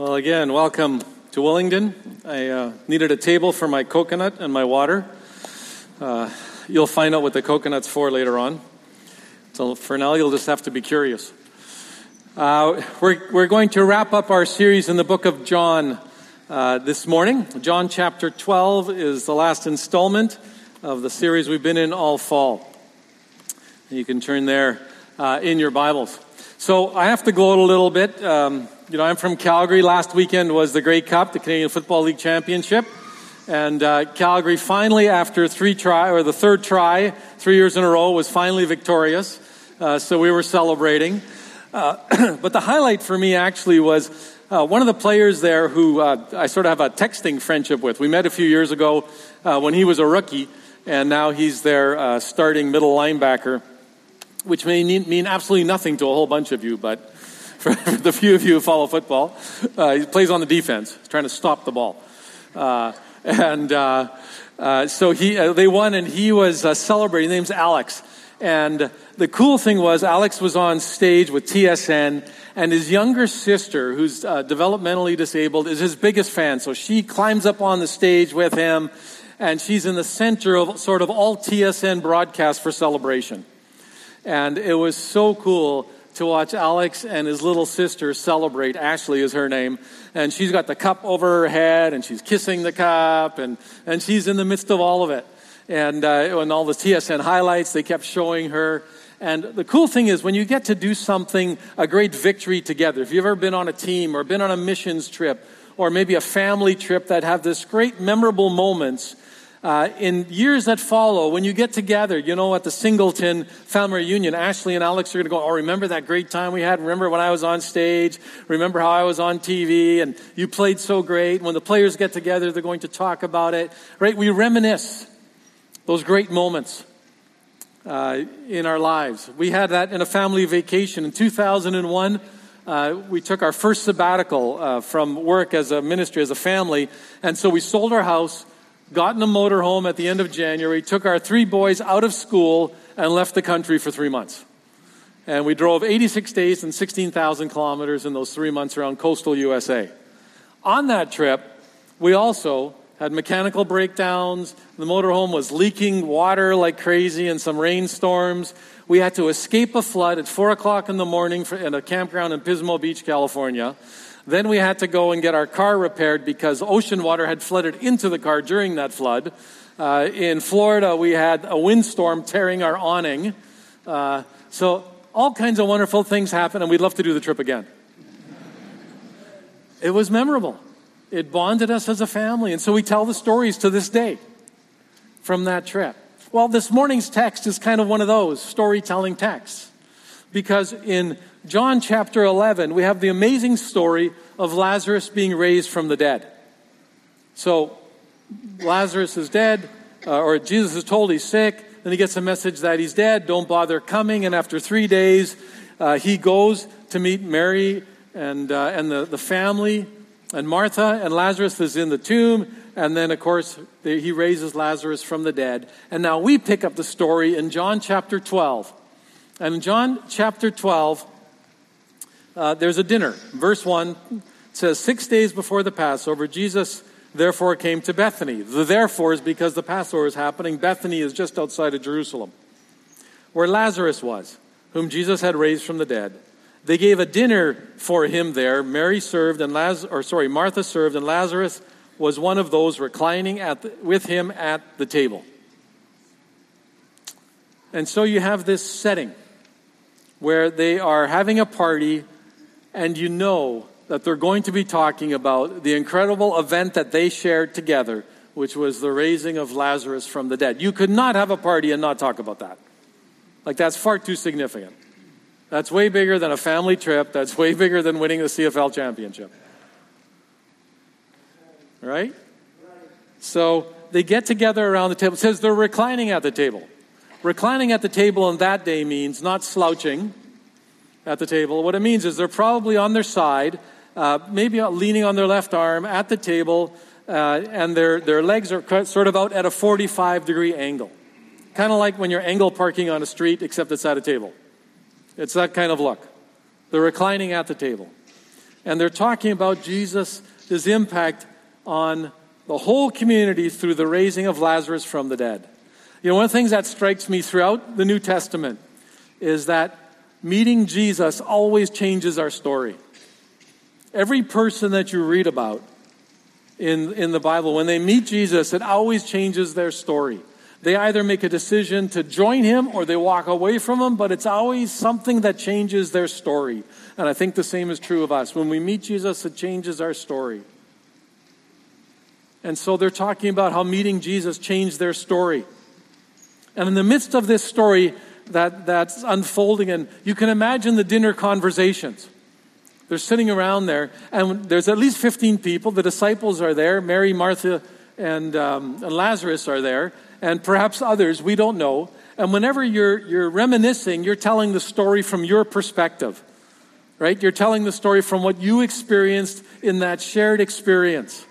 Well, again, welcome to Willingdon. I uh, needed a table for my coconut and my water. Uh, you'll find out what the coconut's for later on. So for now, you'll just have to be curious. Uh, we're, we're going to wrap up our series in the book of John uh, this morning. John chapter 12 is the last installment of the series we've been in all fall. You can turn there uh, in your Bibles. So I have to gloat a little bit. Um, you know, I'm from Calgary. Last weekend was the Grey Cup, the Canadian Football League Championship. And uh, Calgary finally, after three try, or the third try, three years in a row, was finally victorious. Uh, so we were celebrating. Uh, but the highlight for me actually was uh, one of the players there who uh, I sort of have a texting friendship with. We met a few years ago uh, when he was a rookie, and now he's their starting middle linebacker, which may mean absolutely nothing to a whole bunch of you, but for the few of you who follow football. Uh, he plays on the defense, trying to stop the ball. Uh, and uh, uh so he, uh, they won, and he was uh, celebrating. His name's Alex. And the cool thing was, Alex was on stage with TSN, and his younger sister, who's developmentally disabled, is his biggest fan. So she climbs up on the stage with him, and she's in the center of sort of all TSN broadcasts for celebration. And it was so cool to watch Alex and his little sister celebrate. Ashley is her name. And she's got the cup over her head and she's kissing the cup and, and she's in the midst of all of it. And uh, when all the TSN highlights, they kept showing her. And the cool thing is when you get to do something, a great victory together, if you've ever been on a team or been on a missions trip or maybe a family trip that have this great memorable moments, uh, in years that follow, when you get together, you know, at the Singleton family reunion, Ashley and Alex are going to go, Oh, remember that great time we had? Remember when I was on stage? Remember how I was on TV and you played so great? When the players get together, they're going to talk about it, right? We reminisce those great moments uh, in our lives. We had that in a family vacation in 2001. Uh, we took our first sabbatical uh, from work as a ministry, as a family, and so we sold our house got in a motorhome at the end of January, took our three boys out of school, and left the country for three months. And we drove 86 days and 16,000 kilometers in those three months around coastal USA. On that trip, we also had mechanical breakdowns. The motorhome was leaking water like crazy in some rainstorms. We had to escape a flood at 4 o'clock in the morning in a campground in Pismo Beach, California. Then we had to go and get our car repaired because ocean water had flooded into the car during that flood. Uh, in Florida, we had a windstorm tearing our awning. Uh, so all kinds of wonderful things happened, and we'd love to do the trip again. It was memorable. It bonded us as a family, and so we tell the stories to this day from that trip. Well, this morning's text is kind of one of those storytelling texts because in John chapter 11, we have the amazing story of Lazarus being raised from the dead. So, Lazarus is dead, uh, or Jesus is told he's sick. Then he gets a message that he's dead. Don't bother coming. And after three days, uh, he goes to meet Mary and, uh, and the, the family and Martha, and Lazarus is in the tomb. And then, of course, he raises Lazarus from the dead. And now we pick up the story in John chapter 12. And in John chapter 12, uh, there's a dinner. Verse 1 says, Six days before the Passover, Jesus therefore came to Bethany. The therefore is because the Passover is happening. Bethany is just outside of Jerusalem, where Lazarus was, whom Jesus had raised from the dead. They gave a dinner for him there. Mary served, and Laz- or sorry, Martha served, and Lazarus was one of those reclining at the, with him at the table. And so you have this setting where they are having a party and you know that they're going to be talking about the incredible event that they shared together, which was the raising of Lazarus from the dead. You could not have a party and not talk about that. Like, that's far too significant. That's way bigger than a family trip. That's way bigger than winning the CFL championship. Right? So they get together around the table. It says they're reclining at the table. Reclining at the table on that day means not slouching, at the table. What it means is they're probably on their side, uh, maybe leaning on their left arm at the table, uh, and their, their legs are sort of out at a 45 degree angle. Kind of like when you're angle parking on a street, except it's at a table. It's that kind of look. They're reclining at the table. And they're talking about Jesus' impact on the whole community through the raising of Lazarus from the dead. You know, one of the things that strikes me throughout the New Testament is that meeting Jesus always changes our story. Every person that you read about in, in the Bible, when they meet Jesus, it always changes their story. They either make a decision to join him or they walk away from him, but it's always something that changes their story. And I think the same is true of us. When we meet Jesus, it changes our story. And so they're talking about how meeting Jesus changed their story. And in the midst of this story that, that's unfolding, and you can imagine the dinner conversations. They're sitting around there, and there's at least 15 people. The disciples are there. Mary, Martha, and, um, and Lazarus are there, and perhaps others. We don't know. And whenever you're, you're reminiscing, you're telling the story from your perspective, right? You're telling the story from what you experienced in that shared experience.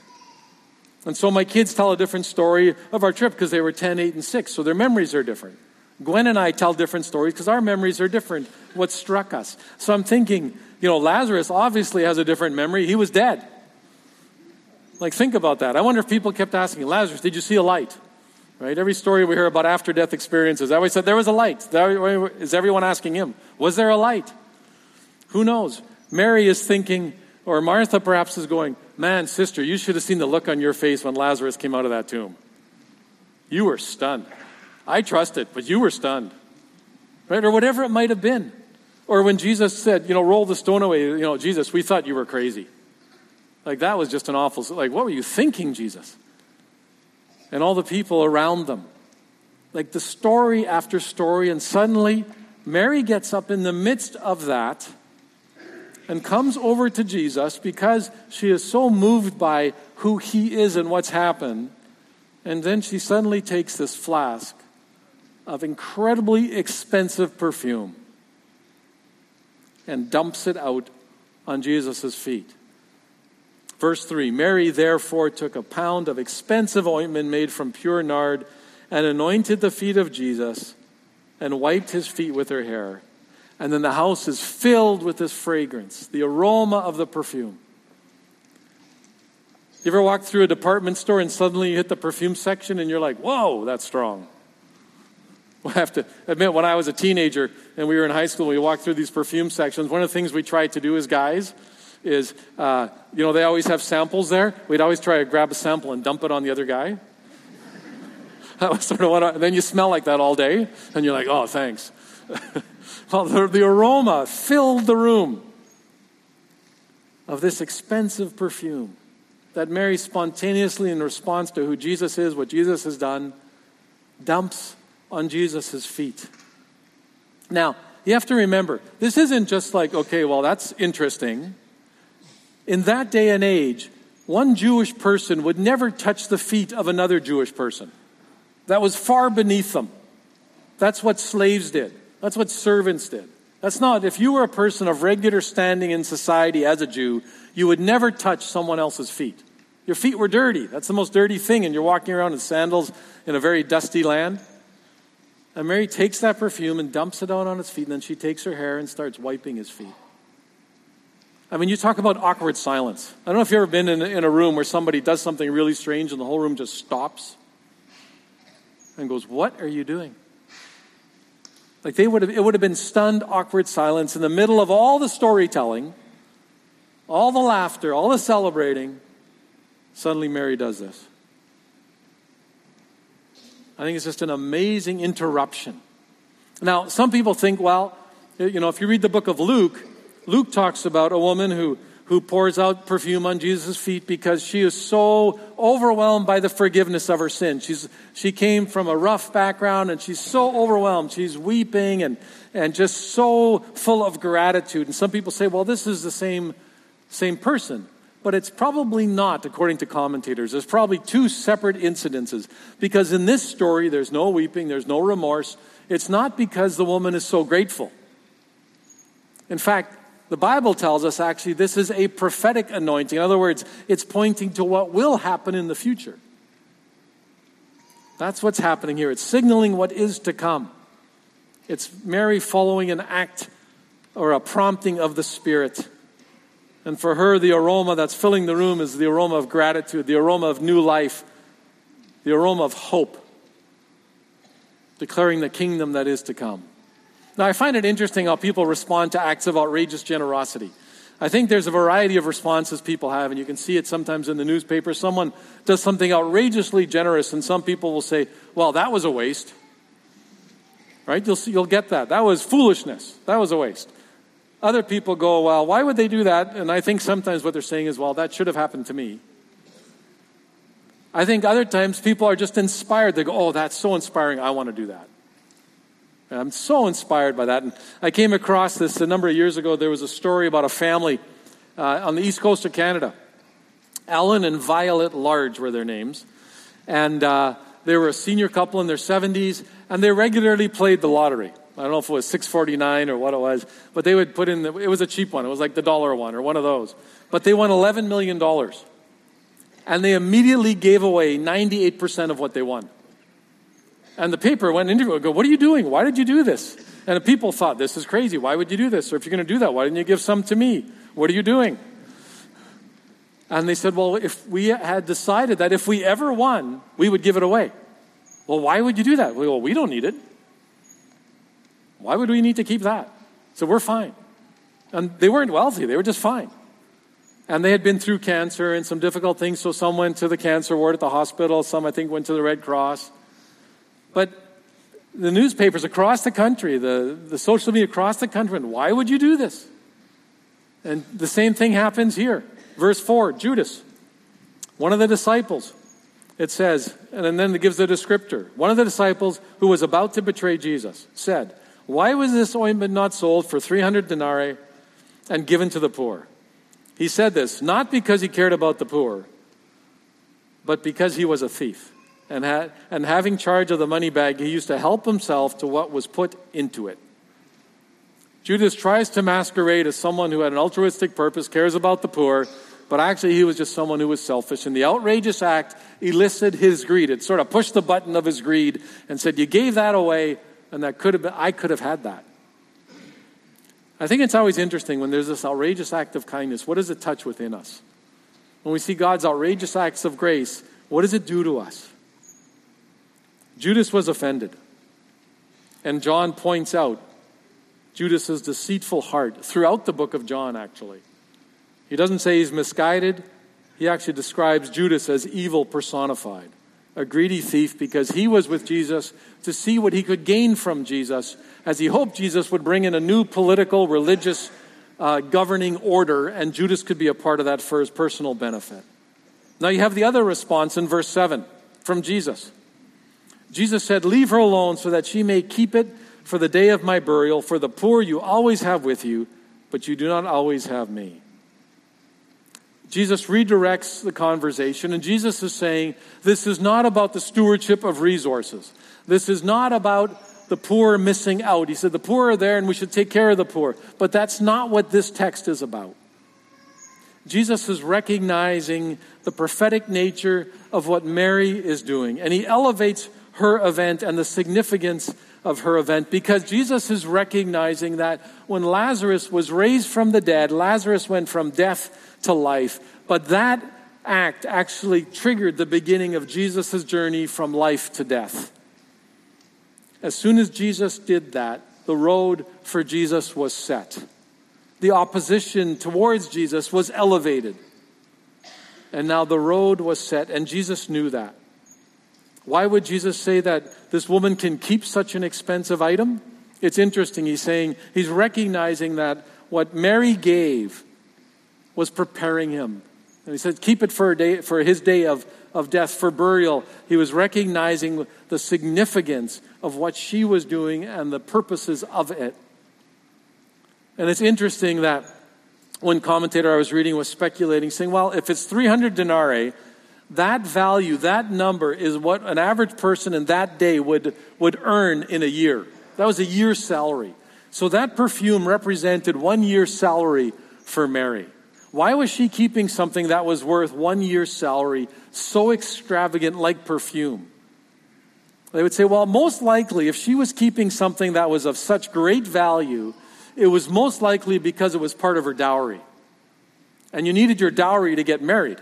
And so my kids tell a different story of our trip because they were 10, 8, and 6, so their memories are different. Gwen and I tell different stories because our memories are different, what struck us. So I'm thinking, you know, Lazarus obviously has a different memory. He was dead. Like, think about that. I wonder if people kept asking, Lazarus, did you see a light? Right? Every story we hear about after death experiences, I always said there was a light. Is everyone asking him, was there a light? Who knows? Mary is thinking, or Martha perhaps is going, Man, sister, you should have seen the look on your face when Lazarus came out of that tomb. You were stunned. I trusted, but you were stunned. Right? Or whatever it might have been. Or when Jesus said, you know, roll the stone away, you know, Jesus, we thought you were crazy. Like that was just an awful, like, what were you thinking, Jesus? And all the people around them. Like the story after story, and suddenly Mary gets up in the midst of that and comes over to Jesus because she is so moved by who he is and what's happened. And then she suddenly takes this flask of incredibly expensive perfume and dumps it out on Jesus' feet. Verse 3 Mary therefore took a pound of expensive ointment made from pure nard and anointed the feet of Jesus and wiped his feet with her hair. And then the house is filled with this fragrance, the aroma of the perfume. You ever walk through a department store and suddenly you hit the perfume section and you're like, whoa, that's strong? I have to admit, when I was a teenager and we were in high school, we walked through these perfume sections. One of the things we tried to do as guys is, uh, you know, they always have samples there. We'd always try to grab a sample and dump it on the other guy. that was sort of what I, then you smell like that all day, and you're like, oh, thanks. the, the aroma filled the room of this expensive perfume that Mary spontaneously, in response to who Jesus is, what Jesus has done, dumps on Jesus' feet. Now, you have to remember, this isn't just like, okay, well, that's interesting. In that day and age, one Jewish person would never touch the feet of another Jewish person. That was far beneath them. That's what slaves did. That's what servants did. That's not, if you were a person of regular standing in society as a Jew, you would never touch someone else's feet. Your feet were dirty. That's the most dirty thing, and you're walking around in sandals in a very dusty land. And Mary takes that perfume and dumps it out on his feet, and then she takes her hair and starts wiping his feet. I mean, you talk about awkward silence. I don't know if you've ever been in, in a room where somebody does something really strange and the whole room just stops and goes, What are you doing? Like they would have, it would have been stunned, awkward silence in the middle of all the storytelling, all the laughter, all the celebrating. Suddenly, Mary does this. I think it's just an amazing interruption. Now, some people think, well, you know, if you read the book of Luke, Luke talks about a woman who, who pours out perfume on Jesus' feet because she is so overwhelmed by the forgiveness of her sin. She's, she came from a rough background and she's so overwhelmed. She's weeping and, and just so full of gratitude. And some people say, well, this is the same, same person. But it's probably not, according to commentators. There's probably two separate incidences. Because in this story, there's no weeping, there's no remorse. It's not because the woman is so grateful. In fact, the Bible tells us actually this is a prophetic anointing. In other words, it's pointing to what will happen in the future. That's what's happening here. It's signaling what is to come. It's Mary following an act or a prompting of the Spirit. And for her, the aroma that's filling the room is the aroma of gratitude, the aroma of new life, the aroma of hope, declaring the kingdom that is to come. Now, I find it interesting how people respond to acts of outrageous generosity. I think there's a variety of responses people have, and you can see it sometimes in the newspaper. Someone does something outrageously generous, and some people will say, Well, that was a waste. Right? You'll, see, you'll get that. That was foolishness. That was a waste. Other people go, Well, why would they do that? And I think sometimes what they're saying is, Well, that should have happened to me. I think other times people are just inspired. They go, Oh, that's so inspiring. I want to do that. I'm so inspired by that. And I came across this a number of years ago. There was a story about a family uh, on the east coast of Canada. Alan and Violet Large were their names. And uh, they were a senior couple in their 70s, and they regularly played the lottery. I don't know if it was 649 or what it was, but they would put in, the, it was a cheap one. It was like the dollar one or one of those. But they won $11 million. And they immediately gave away 98% of what they won. And the paper went into it, go, What are you doing? Why did you do this? And the people thought, This is crazy. Why would you do this? Or if you're going to do that, why didn't you give some to me? What are you doing? And they said, Well, if we had decided that if we ever won, we would give it away. Well, why would you do that? Well, we don't need it. Why would we need to keep that? So we're fine. And they weren't wealthy, they were just fine. And they had been through cancer and some difficult things, so some went to the cancer ward at the hospital, some I think went to the Red Cross. But the newspapers across the country, the, the social media across the country, why would you do this? And the same thing happens here. Verse 4 Judas, one of the disciples, it says, and then it gives the descriptor. One of the disciples who was about to betray Jesus said, Why was this ointment not sold for 300 denarii and given to the poor? He said this not because he cared about the poor, but because he was a thief and, had, and having charge of the money bag, he used to help himself to what was put into it. Judas tries to masquerade as someone who had an altruistic purpose, cares about the poor, but actually he was just someone who was selfish. And the outrageous act elicited his greed. It sort of pushed the button of his greed and said, You gave that away, and that could have been, I could have had that. I think it's always interesting when there's this outrageous act of kindness. What does it touch within us? When we see God's outrageous acts of grace, what does it do to us? Judas was offended. And John points out Judas's deceitful heart throughout the book of John, actually. He doesn't say he's misguided, he actually describes Judas as evil personified, a greedy thief because he was with Jesus to see what he could gain from Jesus as he hoped Jesus would bring in a new political, religious, uh, governing order, and Judas could be a part of that for his personal benefit. Now you have the other response in verse 7 from Jesus. Jesus said, Leave her alone so that she may keep it for the day of my burial. For the poor you always have with you, but you do not always have me. Jesus redirects the conversation, and Jesus is saying, This is not about the stewardship of resources. This is not about the poor missing out. He said, The poor are there, and we should take care of the poor. But that's not what this text is about. Jesus is recognizing the prophetic nature of what Mary is doing, and he elevates her event and the significance of her event because Jesus is recognizing that when Lazarus was raised from the dead, Lazarus went from death to life. But that act actually triggered the beginning of Jesus' journey from life to death. As soon as Jesus did that, the road for Jesus was set. The opposition towards Jesus was elevated. And now the road was set, and Jesus knew that. Why would Jesus say that this woman can keep such an expensive item? It's interesting. He's saying, he's recognizing that what Mary gave was preparing him. And he said, keep it for, a day, for his day of, of death, for burial. He was recognizing the significance of what she was doing and the purposes of it. And it's interesting that one commentator I was reading was speculating, saying, well, if it's 300 denarii, that value, that number, is what an average person in that day would, would earn in a year. That was a year's salary. So that perfume represented one year's salary for Mary. Why was she keeping something that was worth one year's salary so extravagant like perfume? They would say, well, most likely, if she was keeping something that was of such great value, it was most likely because it was part of her dowry. And you needed your dowry to get married.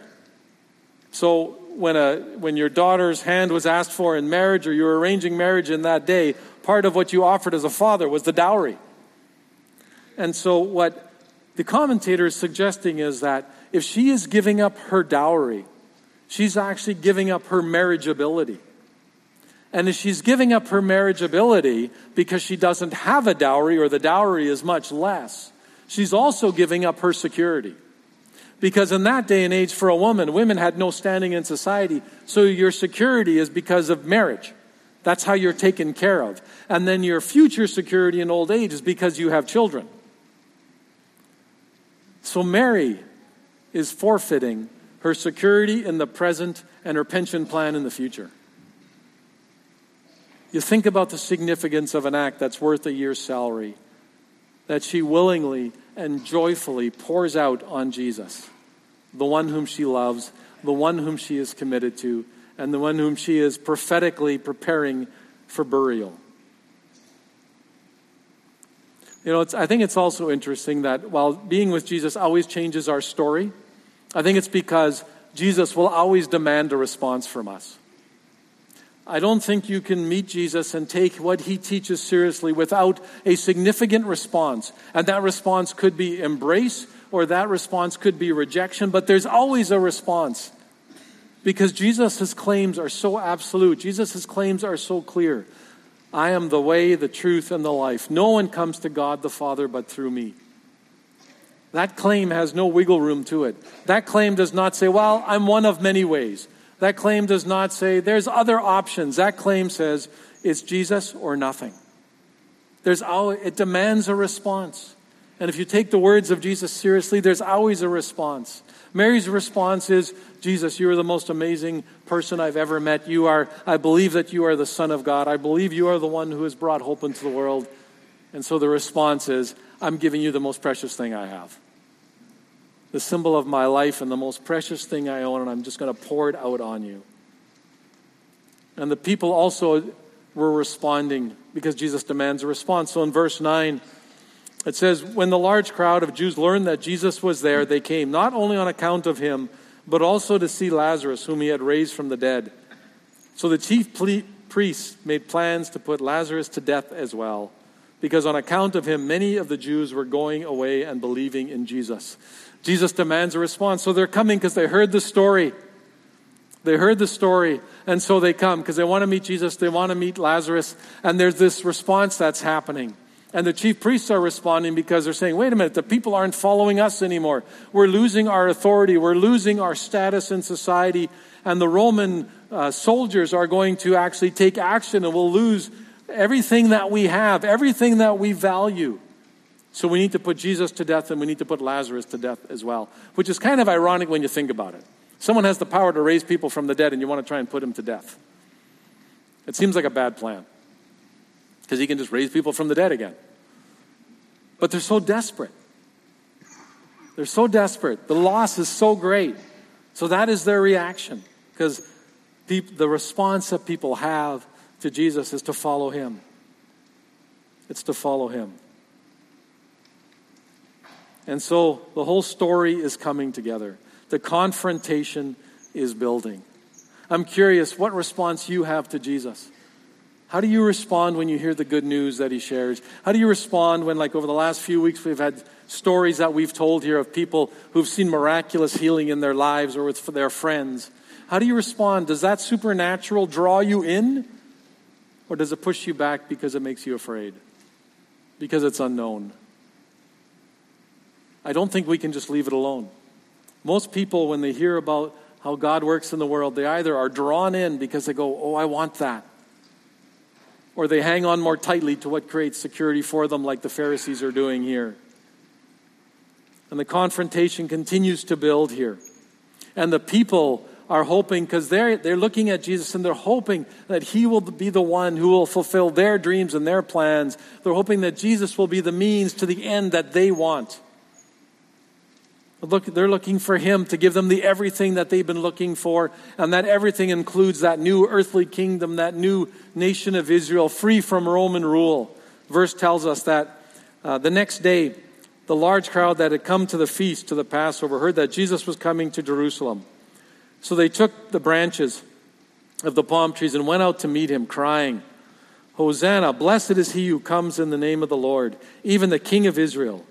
So when, a, when your daughter's hand was asked for in marriage or you were arranging marriage in that day, part of what you offered as a father was the dowry. And so what the commentator is suggesting is that if she is giving up her dowry, she's actually giving up her marriageability. And if she's giving up her marriageability because she doesn't have a dowry or the dowry is much less, she's also giving up her security. Because in that day and age, for a woman, women had no standing in society. So your security is because of marriage. That's how you're taken care of. And then your future security in old age is because you have children. So Mary is forfeiting her security in the present and her pension plan in the future. You think about the significance of an act that's worth a year's salary that she willingly and joyfully pours out on Jesus, the one whom she loves, the one whom she is committed to, and the one whom she is prophetically preparing for burial. You know, I think it's also interesting that while being with Jesus always changes our story, I think it's because Jesus will always demand a response from us. I don't think you can meet Jesus and take what he teaches seriously without a significant response. And that response could be embrace or that response could be rejection, but there's always a response. Because Jesus' claims are so absolute, Jesus' claims are so clear. I am the way, the truth, and the life. No one comes to God the Father but through me. That claim has no wiggle room to it. That claim does not say, well, I'm one of many ways. That claim does not say there's other options. That claim says it's Jesus or nothing. There's always, it demands a response. And if you take the words of Jesus seriously, there's always a response. Mary's response is, Jesus, you are the most amazing person I've ever met. You are, I believe that you are the Son of God. I believe you are the one who has brought hope into the world. And so the response is, I'm giving you the most precious thing I have the symbol of my life and the most precious thing I own, and I'm just going to pour it out on you. And the people also were responding because Jesus demands a response. So in verse 9, it says, When the large crowd of Jews learned that Jesus was there, they came, not only on account of him, but also to see Lazarus, whom he had raised from the dead. So the chief priests made plans to put Lazarus to death as well, because on account of him, many of the Jews were going away and believing in Jesus. Jesus demands a response. So they're coming because they heard the story. They heard the story, and so they come because they want to meet Jesus, they want to meet Lazarus, and there's this response that's happening. And the chief priests are responding because they're saying, wait a minute, the people aren't following us anymore. We're losing our authority, we're losing our status in society, and the Roman uh, soldiers are going to actually take action, and we'll lose everything that we have, everything that we value. So we need to put Jesus to death and we need to put Lazarus to death as well, which is kind of ironic when you think about it. Someone has the power to raise people from the dead and you want to try and put him to death. It seems like a bad plan because he can just raise people from the dead again. But they're so desperate. They're so desperate. The loss is so great. So that is their reaction because the response that people have to Jesus is to follow him. It's to follow him. And so the whole story is coming together. The confrontation is building. I'm curious what response you have to Jesus. How do you respond when you hear the good news that he shares? How do you respond when, like, over the last few weeks, we've had stories that we've told here of people who've seen miraculous healing in their lives or with their friends? How do you respond? Does that supernatural draw you in? Or does it push you back because it makes you afraid? Because it's unknown? I don't think we can just leave it alone. Most people, when they hear about how God works in the world, they either are drawn in because they go, Oh, I want that. Or they hang on more tightly to what creates security for them, like the Pharisees are doing here. And the confrontation continues to build here. And the people are hoping, because they're, they're looking at Jesus and they're hoping that he will be the one who will fulfill their dreams and their plans. They're hoping that Jesus will be the means to the end that they want. Look, they're looking for him to give them the everything that they've been looking for, and that everything includes that new earthly kingdom, that new nation of Israel, free from Roman rule. Verse tells us that uh, the next day, the large crowd that had come to the feast, to the Passover, heard that Jesus was coming to Jerusalem. So they took the branches of the palm trees and went out to meet him, crying, Hosanna, blessed is he who comes in the name of the Lord, even the King of Israel.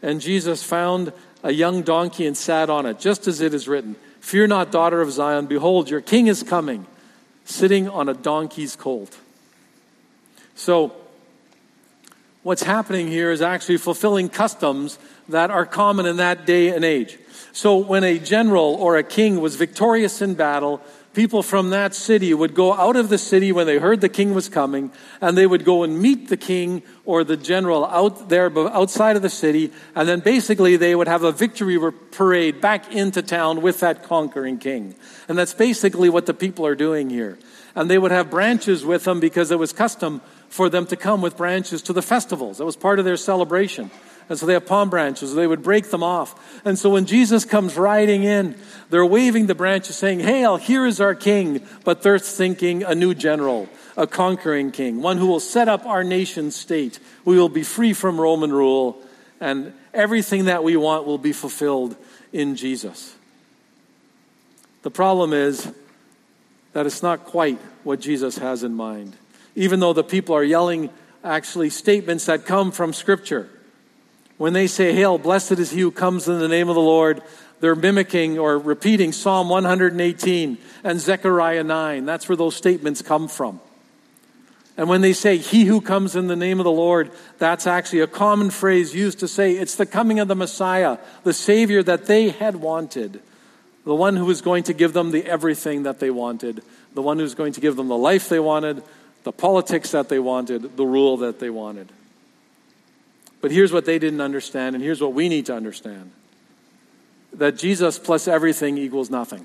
And Jesus found a young donkey and sat on it, just as it is written Fear not, daughter of Zion, behold, your king is coming, sitting on a donkey's colt. So, what's happening here is actually fulfilling customs that are common in that day and age. So when a general or a king was victorious in battle, people from that city would go out of the city when they heard the king was coming, and they would go and meet the king or the general out there outside of the city, and then basically they would have a victory parade back into town with that conquering king. And that's basically what the people are doing here. And they would have branches with them because it was custom for them to come with branches to the festivals. That was part of their celebration. And so they have palm branches. They would break them off. And so when Jesus comes riding in, they're waving the branches saying, Hail, here is our king. But they're thinking a new general, a conquering king, one who will set up our nation state. We will be free from Roman rule, and everything that we want will be fulfilled in Jesus. The problem is that it's not quite what Jesus has in mind even though the people are yelling actually statements that come from Scripture. When they say, Hail, blessed is he who comes in the name of the Lord, they're mimicking or repeating Psalm 118 and Zechariah 9. That's where those statements come from. And when they say, He who comes in the name of the Lord, that's actually a common phrase used to say it's the coming of the Messiah, the Savior that they had wanted, the one who was going to give them the everything that they wanted, the one who's going to give them the life they wanted, the politics that they wanted, the rule that they wanted. But here's what they didn't understand, and here's what we need to understand that Jesus plus everything equals nothing.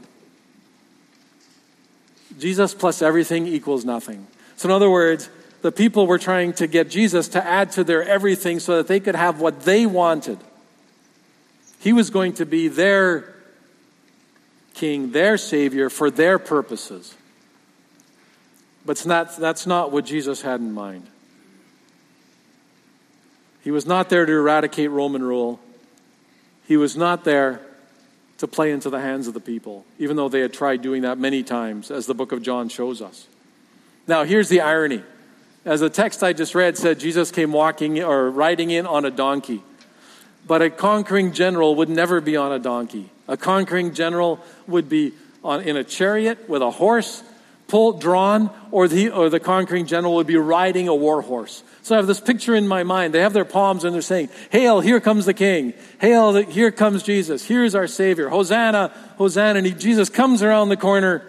Jesus plus everything equals nothing. So, in other words, the people were trying to get Jesus to add to their everything so that they could have what they wanted. He was going to be their king, their savior for their purposes. But not, that's not what Jesus had in mind. He was not there to eradicate Roman rule. He was not there to play into the hands of the people, even though they had tried doing that many times, as the book of John shows us. Now, here's the irony. As the text I just read said, Jesus came walking or riding in on a donkey. But a conquering general would never be on a donkey. A conquering general would be on, in a chariot with a horse pulled, drawn, or the, or the conquering general would be riding a war horse. So I have this picture in my mind. They have their palms and they're saying, Hail, here comes the King. Hail, here comes Jesus. Here's our Savior. Hosanna, Hosanna. And he, Jesus comes around the corner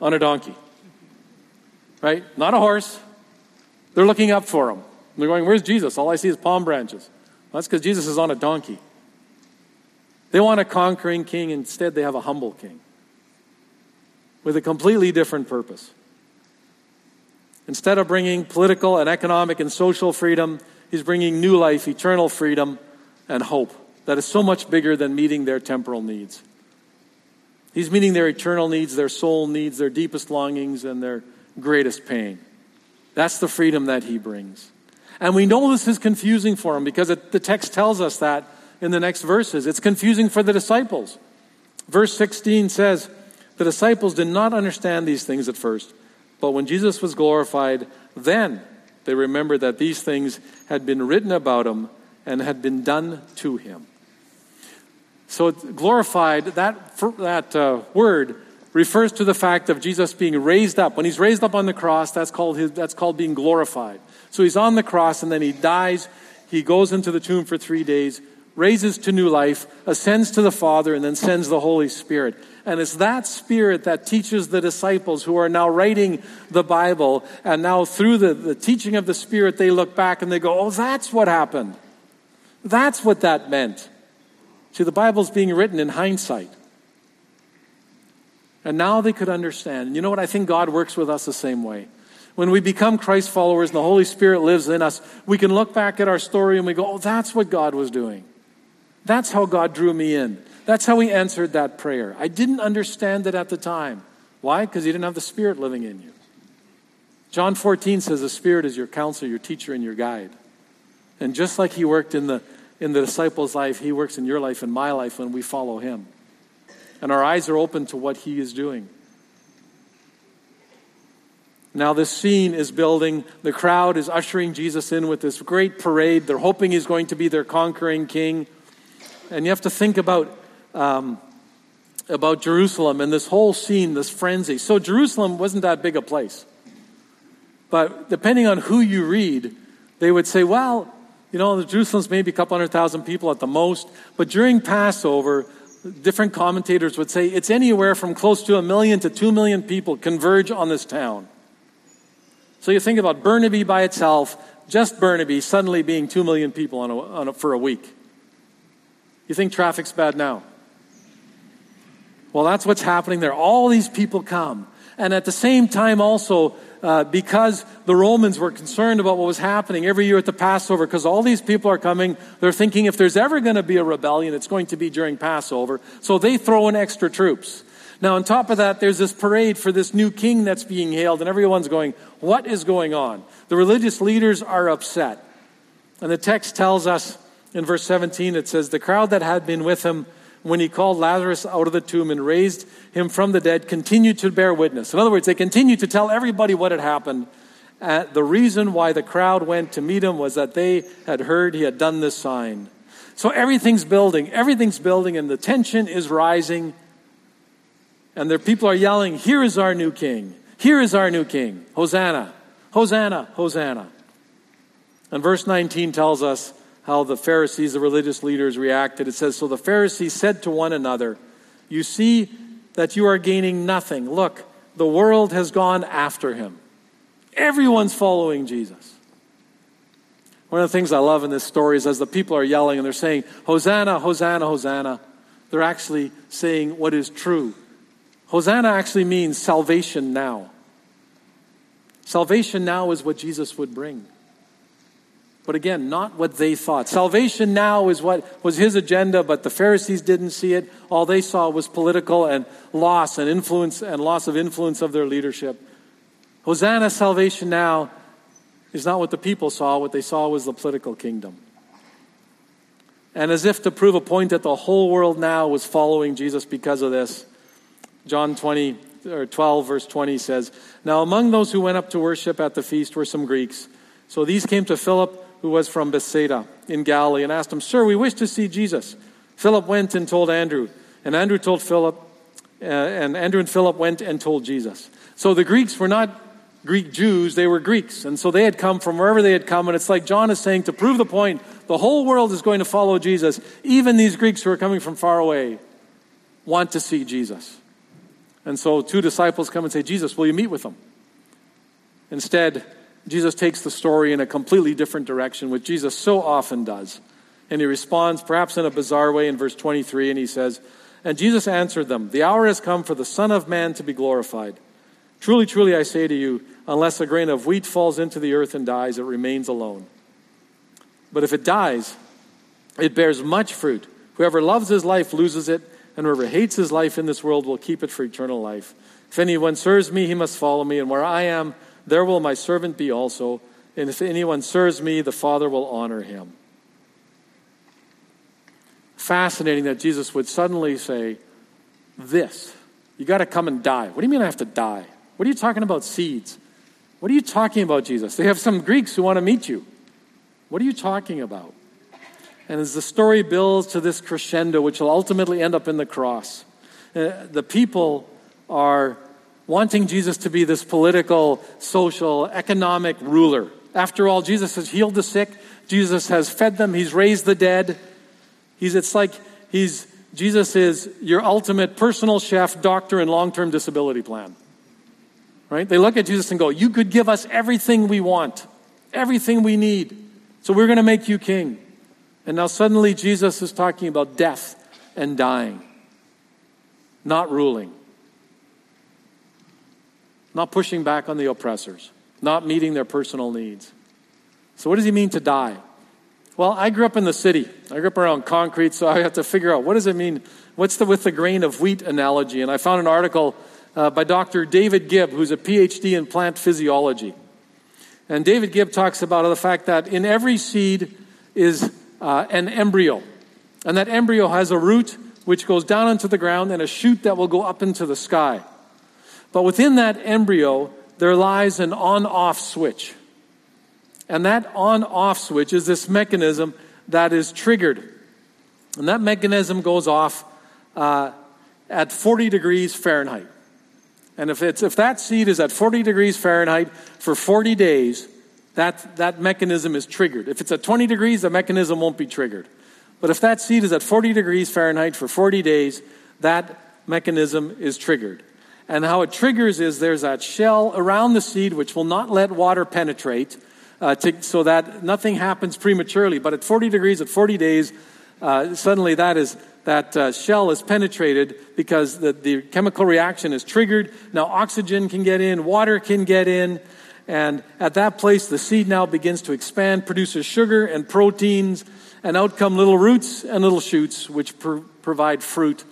on a donkey. Right? Not a horse. They're looking up for him. They're going, Where's Jesus? All I see is palm branches. Well, that's because Jesus is on a donkey. They want a conquering king. Instead, they have a humble king with a completely different purpose. Instead of bringing political and economic and social freedom, he's bringing new life, eternal freedom, and hope that is so much bigger than meeting their temporal needs. He's meeting their eternal needs, their soul needs, their deepest longings, and their greatest pain. That's the freedom that he brings. And we know this is confusing for him because it, the text tells us that in the next verses. It's confusing for the disciples. Verse 16 says, the disciples did not understand these things at first, but when Jesus was glorified, then they remembered that these things had been written about him and had been done to him. So, glorified, that, that uh, word refers to the fact of Jesus being raised up. When he's raised up on the cross, that's called, his, that's called being glorified. So, he's on the cross and then he dies. He goes into the tomb for three days, raises to new life, ascends to the Father, and then sends the Holy Spirit. And it's that Spirit that teaches the disciples who are now writing the Bible. And now, through the, the teaching of the Spirit, they look back and they go, Oh, that's what happened. That's what that meant. See, the Bible's being written in hindsight. And now they could understand. You know what? I think God works with us the same way. When we become Christ followers and the Holy Spirit lives in us, we can look back at our story and we go, oh, that's what God was doing. That's how God drew me in. That's how he answered that prayer. I didn't understand it at the time. Why? Because you didn't have the Spirit living in you. John 14 says the Spirit is your counselor, your teacher, and your guide. And just like he worked in the in the disciples' life, He works in your life and my life when we follow Him. And our eyes are open to what He is doing. Now, this scene is building. The crowd is ushering Jesus in with this great parade. They're hoping he's going to be their conquering king. And you have to think about, um, about Jerusalem and this whole scene, this frenzy. So, Jerusalem wasn't that big a place. But depending on who you read, they would say, well, you know, Jerusalem's maybe a couple hundred thousand people at the most. But during Passover, different commentators would say it's anywhere from close to a million to two million people converge on this town. So you think about Burnaby by itself, just Burnaby suddenly being 2 million people on a, on a, for a week. You think traffic's bad now? Well, that's what's happening there. All these people come. And at the same time, also, uh, because the Romans were concerned about what was happening every year at the Passover, because all these people are coming, they're thinking if there's ever going to be a rebellion, it's going to be during Passover. So they throw in extra troops. Now, on top of that, there's this parade for this new king that's being hailed, and everyone's going, What is going on? The religious leaders are upset. And the text tells us in verse 17, it says, The crowd that had been with him when he called Lazarus out of the tomb and raised him from the dead continued to bear witness. In other words, they continued to tell everybody what had happened. Uh, the reason why the crowd went to meet him was that they had heard he had done this sign. So everything's building, everything's building, and the tension is rising and their people are yelling, Here is our new king! Here is our new king! Hosanna! Hosanna! Hosanna! And verse 19 tells us how the Pharisees, the religious leaders, reacted. It says, So the Pharisees said to one another, You see that you are gaining nothing. Look, the world has gone after him. Everyone's following Jesus. One of the things I love in this story is as the people are yelling and they're saying, Hosanna, Hosanna, Hosanna, they're actually saying what is true. Hosanna actually means salvation now. Salvation now is what Jesus would bring. But again, not what they thought. Salvation now is what was his agenda, but the Pharisees didn't see it. All they saw was political and loss and influence and loss of influence of their leadership. Hosanna, salvation now is not what the people saw. What they saw was the political kingdom. And as if to prove a point that the whole world now was following Jesus because of this, John 20 or 12 verse 20 says, "Now among those who went up to worship at the feast were some Greeks. So these came to Philip, who was from Bethsaida in Galilee, and asked him, "Sir, we wish to see Jesus." Philip went and told Andrew, and Andrew told Philip, uh, and Andrew and Philip went and told Jesus. So the Greeks were not Greek Jews, they were Greeks. And so they had come from wherever they had come. And it's like John is saying to prove the point, the whole world is going to follow Jesus. Even these Greeks who are coming from far away want to see Jesus. And so two disciples come and say, Jesus, will you meet with them? Instead, Jesus takes the story in a completely different direction, which Jesus so often does. And he responds, perhaps in a bizarre way, in verse 23, and he says, And Jesus answered them, The hour has come for the Son of Man to be glorified. Truly, truly, I say to you, unless a grain of wheat falls into the earth and dies, it remains alone. But if it dies, it bears much fruit. Whoever loves his life loses it and whoever hates his life in this world will keep it for eternal life. If anyone serves me, he must follow me, and where I am, there will my servant be also. And if anyone serves me, the Father will honor him. Fascinating that Jesus would suddenly say, This, you got to come and die. What do you mean I have to die? What are you talking about seeds? What are you talking about, Jesus? They have some Greeks who want to meet you. What are you talking about? And as the story builds to this crescendo, which will ultimately end up in the cross, uh, the people are wanting Jesus to be this political, social, economic ruler. After all, Jesus has healed the sick, Jesus has fed them, he's raised the dead. He's, it's like he's, Jesus is your ultimate personal chef, doctor, and long term disability plan. Right? They look at Jesus and go, You could give us everything we want, everything we need. So we're going to make you king. And now suddenly Jesus is talking about death and dying, not ruling, not pushing back on the oppressors, not meeting their personal needs. So, what does he mean to die? Well, I grew up in the city. I grew up around concrete, so I have to figure out what does it mean? What's the with the grain of wheat analogy? And I found an article uh, by Dr. David Gibb, who's a PhD in plant physiology. And David Gibb talks about the fact that in every seed is uh, an embryo. And that embryo has a root which goes down into the ground and a shoot that will go up into the sky. But within that embryo, there lies an on off switch. And that on off switch is this mechanism that is triggered. And that mechanism goes off uh, at 40 degrees Fahrenheit. And if, it's, if that seed is at 40 degrees Fahrenheit for 40 days, that, that mechanism is triggered. If it's at 20 degrees, the mechanism won't be triggered. But if that seed is at 40 degrees Fahrenheit for 40 days, that mechanism is triggered. And how it triggers is there's that shell around the seed which will not let water penetrate uh, to, so that nothing happens prematurely. But at 40 degrees, at 40 days, uh, suddenly that is that uh, shell is penetrated because the, the chemical reaction is triggered. Now oxygen can get in, water can get in, and at that place the seed now begins to expand, produces sugar and proteins, and out come little roots and little shoots which pr- provide fruit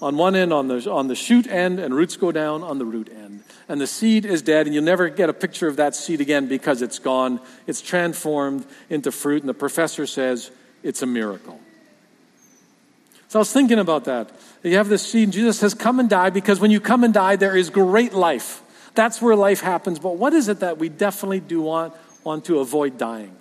on one end, on the, on the shoot end, and roots go down on the root end. And the seed is dead, and you'll never get a picture of that seed again because it's gone. It's transformed into fruit, and the professor says it's a miracle. So I was thinking about that. You have this seed, Jesus says, Come and die, because when you come and die, there is great life. That's where life happens. But what is it that we definitely do want, want to avoid dying?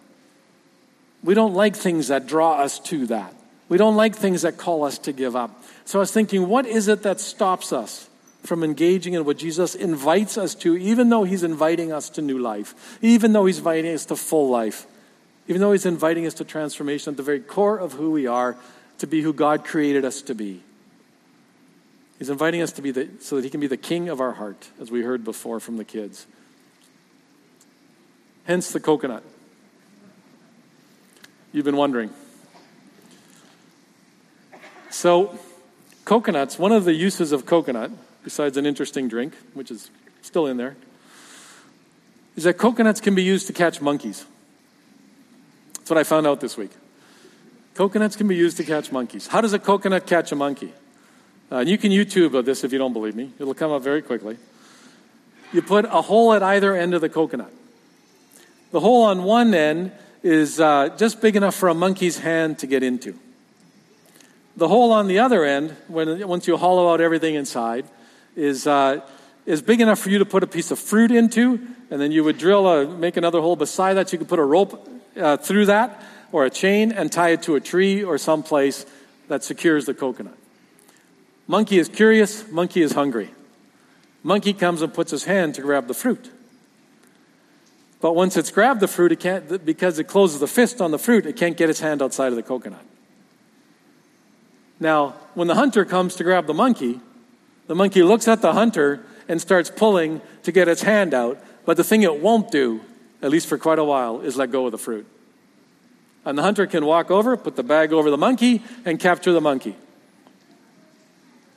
We don't like things that draw us to that. We don't like things that call us to give up. So I was thinking, what is it that stops us from engaging in what Jesus invites us to, even though He's inviting us to new life, even though He's inviting us to full life, even though He's inviting us to transformation at the very core of who we are, to be who God created us to be? He's inviting us to be the, so that He can be the king of our heart, as we heard before from the kids. Hence the coconut. You've been wondering. So, coconuts, one of the uses of coconut, besides an interesting drink, which is still in there, is that coconuts can be used to catch monkeys. That's what I found out this week. Coconuts can be used to catch monkeys. How does a coconut catch a monkey? Uh, and you can YouTube this if you don't believe me. It'll come up very quickly. You put a hole at either end of the coconut. The hole on one end is uh, just big enough for a monkey's hand to get into. The hole on the other end, when, once you hollow out everything inside, is, uh, is big enough for you to put a piece of fruit into, and then you would drill a, make another hole beside that. You could put a rope uh, through that or a chain and tie it to a tree or someplace that secures the coconut. Monkey is curious, monkey is hungry. Monkey comes and puts his hand to grab the fruit. But once it's grabbed the fruit, it can't, because it closes the fist on the fruit, it can't get its hand outside of the coconut. Now, when the hunter comes to grab the monkey, the monkey looks at the hunter and starts pulling to get its hand out. But the thing it won't do, at least for quite a while, is let go of the fruit. And the hunter can walk over, put the bag over the monkey, and capture the monkey.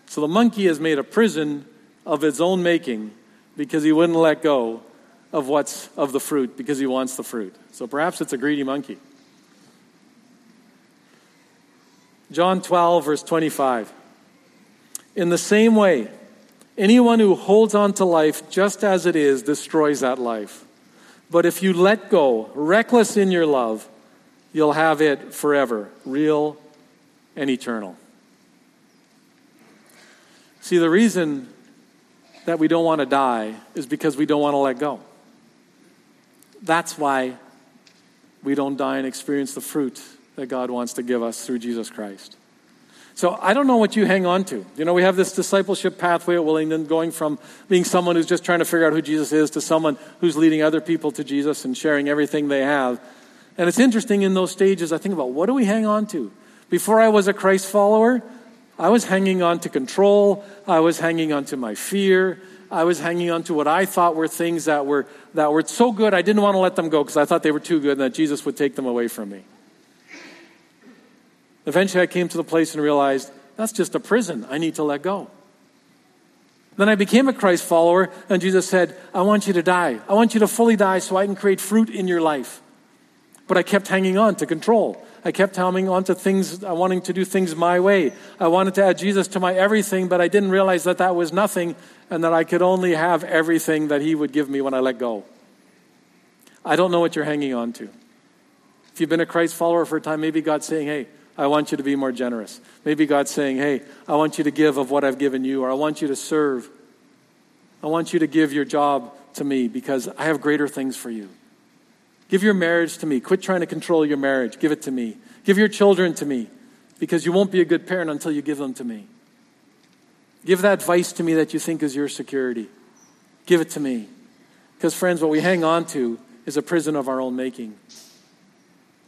So the monkey has made a prison of its own making because he wouldn't let go of what's of the fruit because he wants the fruit. So perhaps it's a greedy monkey. John 12, verse 25. In the same way, anyone who holds on to life just as it is destroys that life. But if you let go, reckless in your love, you'll have it forever, real and eternal. See, the reason that we don't want to die is because we don't want to let go. That's why we don't die and experience the fruit that God wants to give us through Jesus Christ. So I don't know what you hang on to. You know, we have this discipleship pathway at Willingdon going from being someone who's just trying to figure out who Jesus is to someone who's leading other people to Jesus and sharing everything they have. And it's interesting in those stages, I think about what do we hang on to? Before I was a Christ follower, I was hanging on to control, I was hanging on to my fear, I was hanging on to what I thought were things that were, that were so good I didn't want to let them go because I thought they were too good and that Jesus would take them away from me. Eventually, I came to the place and realized that's just a prison. I need to let go. Then I became a Christ follower, and Jesus said, I want you to die. I want you to fully die so I can create fruit in your life. But I kept hanging on to control. I kept hanging on to things, uh, wanting to do things my way. I wanted to add Jesus to my everything, but I didn't realize that that was nothing and that I could only have everything that He would give me when I let go. I don't know what you're hanging on to. If If you've been a Christ follower for a time, maybe God's saying, hey, I want you to be more generous. Maybe God's saying, hey, I want you to give of what I've given you, or I want you to serve. I want you to give your job to me because I have greater things for you. Give your marriage to me. Quit trying to control your marriage. Give it to me. Give your children to me because you won't be a good parent until you give them to me. Give that vice to me that you think is your security. Give it to me. Because, friends, what we hang on to is a prison of our own making.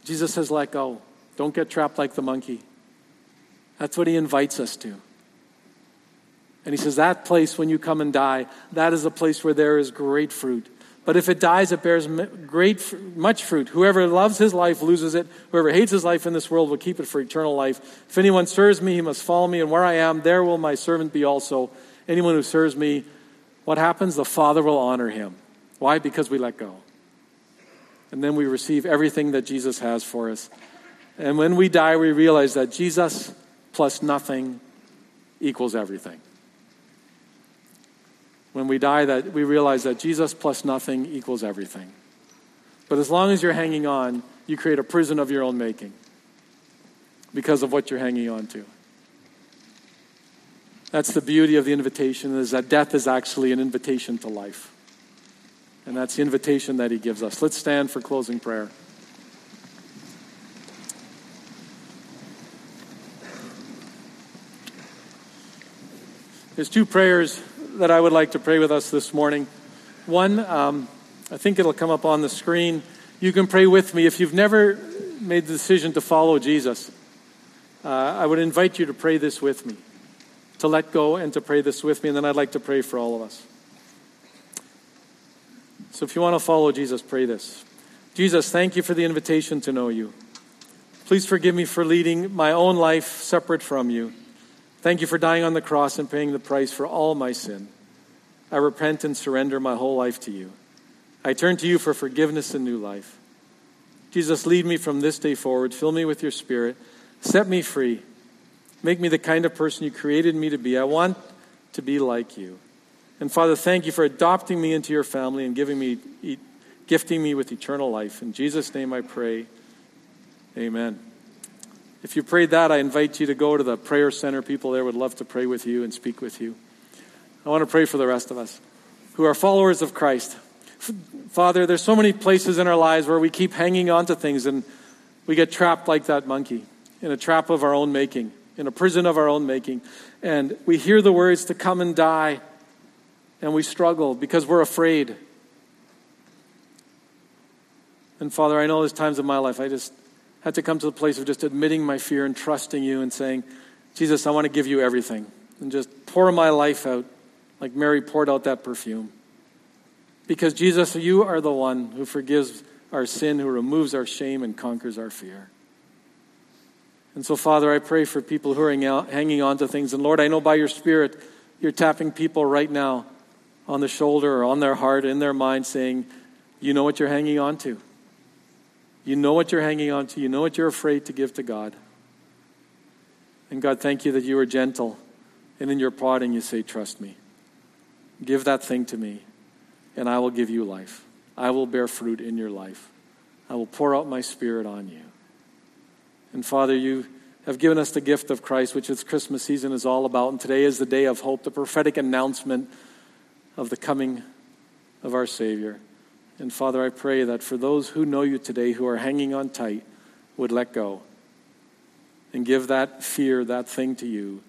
Jesus says, let go. Don't get trapped like the monkey. That's what he invites us to. And he says, That place, when you come and die, that is a place where there is great fruit. But if it dies, it bears great, much fruit. Whoever loves his life loses it. Whoever hates his life in this world will keep it for eternal life. If anyone serves me, he must follow me, and where I am, there will my servant be also. Anyone who serves me, what happens? The Father will honor him. Why? Because we let go. And then we receive everything that Jesus has for us. And when we die, we realize that Jesus plus nothing equals everything. When we die, that we realize that Jesus plus nothing equals everything. But as long as you're hanging on, you create a prison of your own making because of what you're hanging on to. That's the beauty of the invitation is that death is actually an invitation to life. And that's the invitation that he gives us. Let's stand for closing prayer. There's two prayers that I would like to pray with us this morning. One, um, I think it'll come up on the screen. You can pray with me. If you've never made the decision to follow Jesus, uh, I would invite you to pray this with me, to let go and to pray this with me, and then I'd like to pray for all of us. So if you want to follow Jesus, pray this. Jesus, thank you for the invitation to know you. Please forgive me for leading my own life separate from you. Thank you for dying on the cross and paying the price for all my sin. I repent and surrender my whole life to you. I turn to you for forgiveness and new life. Jesus, lead me from this day forward. Fill me with your spirit. Set me free. Make me the kind of person you created me to be. I want to be like you. And Father, thank you for adopting me into your family and giving me, gifting me with eternal life. In Jesus' name I pray. Amen. If you prayed that, I invite you to go to the prayer center. People there would love to pray with you and speak with you. I want to pray for the rest of us who are followers of Christ. Father, there's so many places in our lives where we keep hanging on to things and we get trapped like that monkey in a trap of our own making, in a prison of our own making. And we hear the words to come and die, and we struggle because we're afraid. And Father, I know there's times in my life I just had to come to the place of just admitting my fear and trusting you and saying, Jesus, I want to give you everything. And just pour my life out like Mary poured out that perfume. Because, Jesus, you are the one who forgives our sin, who removes our shame, and conquers our fear. And so, Father, I pray for people who are hanging on to things. And Lord, I know by your Spirit, you're tapping people right now on the shoulder or on their heart, in their mind, saying, You know what you're hanging on to. You know what you're hanging on to. You know what you're afraid to give to God. And God, thank you that you are gentle. And in your prodding, you say, Trust me. Give that thing to me, and I will give you life. I will bear fruit in your life. I will pour out my spirit on you. And Father, you have given us the gift of Christ, which this Christmas season is all about. And today is the day of hope, the prophetic announcement of the coming of our Savior. And Father, I pray that for those who know you today who are hanging on tight would let go and give that fear, that thing to you,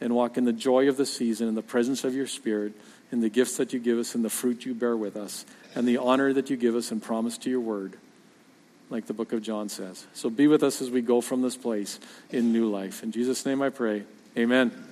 and walk in the joy of the season, in the presence of your Spirit, in the gifts that you give us, and the fruit you bear with us, and the honor that you give us and promise to your word, like the book of John says. So be with us as we go from this place in new life. In Jesus' name I pray. Amen.